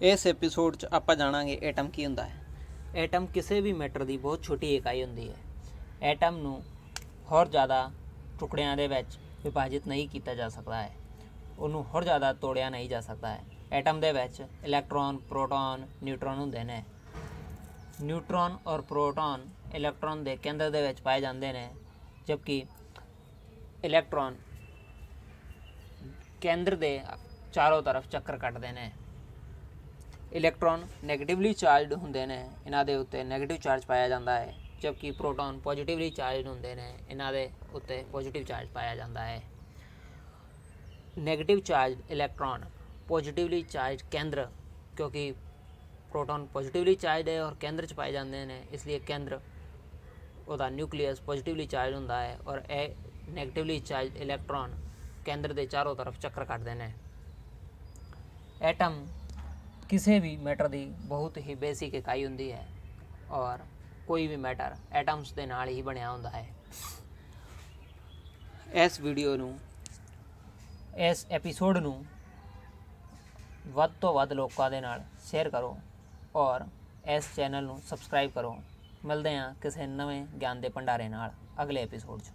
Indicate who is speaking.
Speaker 1: ਇਸ ਐਪੀਸੋਡ 'ਚ ਆਪਾਂ ਜਾਣਾਂਗੇ ਐਟਮ ਕੀ ਹੁੰਦਾ ਹੈ।
Speaker 2: ਐਟਮ ਕਿਸੇ ਵੀ ਮੈਟਰ ਦੀ ਬਹੁਤ ਛੋਟੀ ਇਕਾਈ ਹੁੰਦੀ ਹੈ। ਐਟਮ ਨੂੰ ਹੋਰ ਜ਼ਿਆਦਾ ਟੁਕੜਿਆਂ ਦੇ ਵਿੱਚ ਵਿਭਾਜਿਤ ਨਹੀਂ ਕੀਤਾ ਜਾ ਸਕਦਾ ਹੈ। ਉਹਨੂੰ ਹੋਰ ਜ਼ਿਆਦਾ ਤੋੜਿਆ ਨਹੀਂ ਜਾ ਸਕਦਾ ਹੈ। ਐਟਮ ਦੇ ਵਿੱਚ ਇਲੈਕਟ੍ਰੋਨ ਪ੍ਰੋਟੋਨ ਨਿਊਟਰੋਨ ਹੁੰਦੇ ਨੇ। ਨਿਊਟਰੋਨ ਔਰ ਪ੍ਰੋਟੋਨ ਇਲੈਕਟ੍ਰੋਨ ਦੇ ਕੇਂਦਰ ਦੇ ਵਿੱਚ ਪਾਏ ਜਾਂਦੇ ਨੇ, ਜਦਕਿ ਇਲੈਕਟ੍ਰੋਨ ਕੇਂਦਰ ਦੇ ਚਾਰੋਂ ਤਰਫ ਚੱਕਰ ਕੱਟਦੇ ਨੇ। ਇਲੈਕਟ੍ਰੋਨ 네ਗੇਟਿਵਲੀ ਚਾਰਜਡ ਹੁੰਦੇ ਨੇ, ਇਹਨਾਂ ਦੇ ਉੱਤੇ 네ਗੇਟਿਵ ਚਾਰਜ ਪਾਇਆ ਜਾਂਦਾ ਹੈ, ਜਦਕਿ ਪ੍ਰੋਟੋਨ ਪੋਜ਼ਿਟਿਵਲੀ ਚਾਰਜਡ ਹੁੰਦੇ ਨੇ, ਇਹਨਾਂ ਦੇ ਉੱਤੇ ਪੋਜ਼ਿਟਿਵ ਚਾਰਜ ਪਾਇਆ ਜਾਂਦਾ ਹੈ। Negative charged electron positively charged ਕੇਂਦਰ, ਕਿਉਂਕਿ ਪ੍ਰੋਟੋਨ ਪੋਜ਼ਿਟਿਵਲੀ ਚਾਰਜਡ ਹੈ ਔਰ ਕੇਂਦਰ ਚ ਪਾਏ ਜਾਂਦੇ ਨੇ, ਇਸ ਲਈ ਕੇਂਦਰ ਉਹਦਾ ਨਿਊਕਲੀਅਸ ਪੋਜ਼ਿਟਿਵਲੀ ਚਾਰਜ ਹੁੰਦਾ ਹੈ ਔਰ ਇਹ 네ਗੇਟਿਵਲੀ ਚਾਰਜਡ ਇਲੈਕਟ੍ਰੋਨ ਕੇਂਦਰ ਦੇ ਚਾਰੋਂ ਤਰਫ ਚੱਕਰ ਕੱਟਦੇ ਨੇ। ਐਟਮ ਕਿਸੇ ਵੀ ਮੈਟਰ ਦੀ ਬਹੁਤ ਹੀ ਬੇਸਿਕ ਇਕਾਈ ਹੁੰਦੀ ਹੈ ਔਰ ਕੋਈ ਵੀ ਮੈਟਰ ਐਟਮਸ ਦੇ ਨਾਲ ਹੀ ਬਣਿਆ ਹੁੰਦਾ ਹੈ।
Speaker 1: ਇਸ ਵੀਡੀਓ ਨੂੰ,
Speaker 2: ਇਸ ਐਪੀਸੋਡ ਨੂੰ ਵੱਧ ਤੋਂ ਵੱਧ ਲੋਕਾਂ ਦੇ ਨਾਲ ਸ਼ੇਅਰ ਕਰੋ ਔਰ ਇਸ ਚੈਨਲ ਨੂੰ ਸਬਸਕ੍ਰਾਈਬ ਕਰੋ। ਮਿਲਦੇ ਹਾਂ ਕਿਸੇ ਨਵੇਂ ਗਿਆਨ ਦੇ ਭੰਡਾਰੇ ਨਾਲ ਅਗਲੇ ਐਪੀਸੋਡ 'ਚ।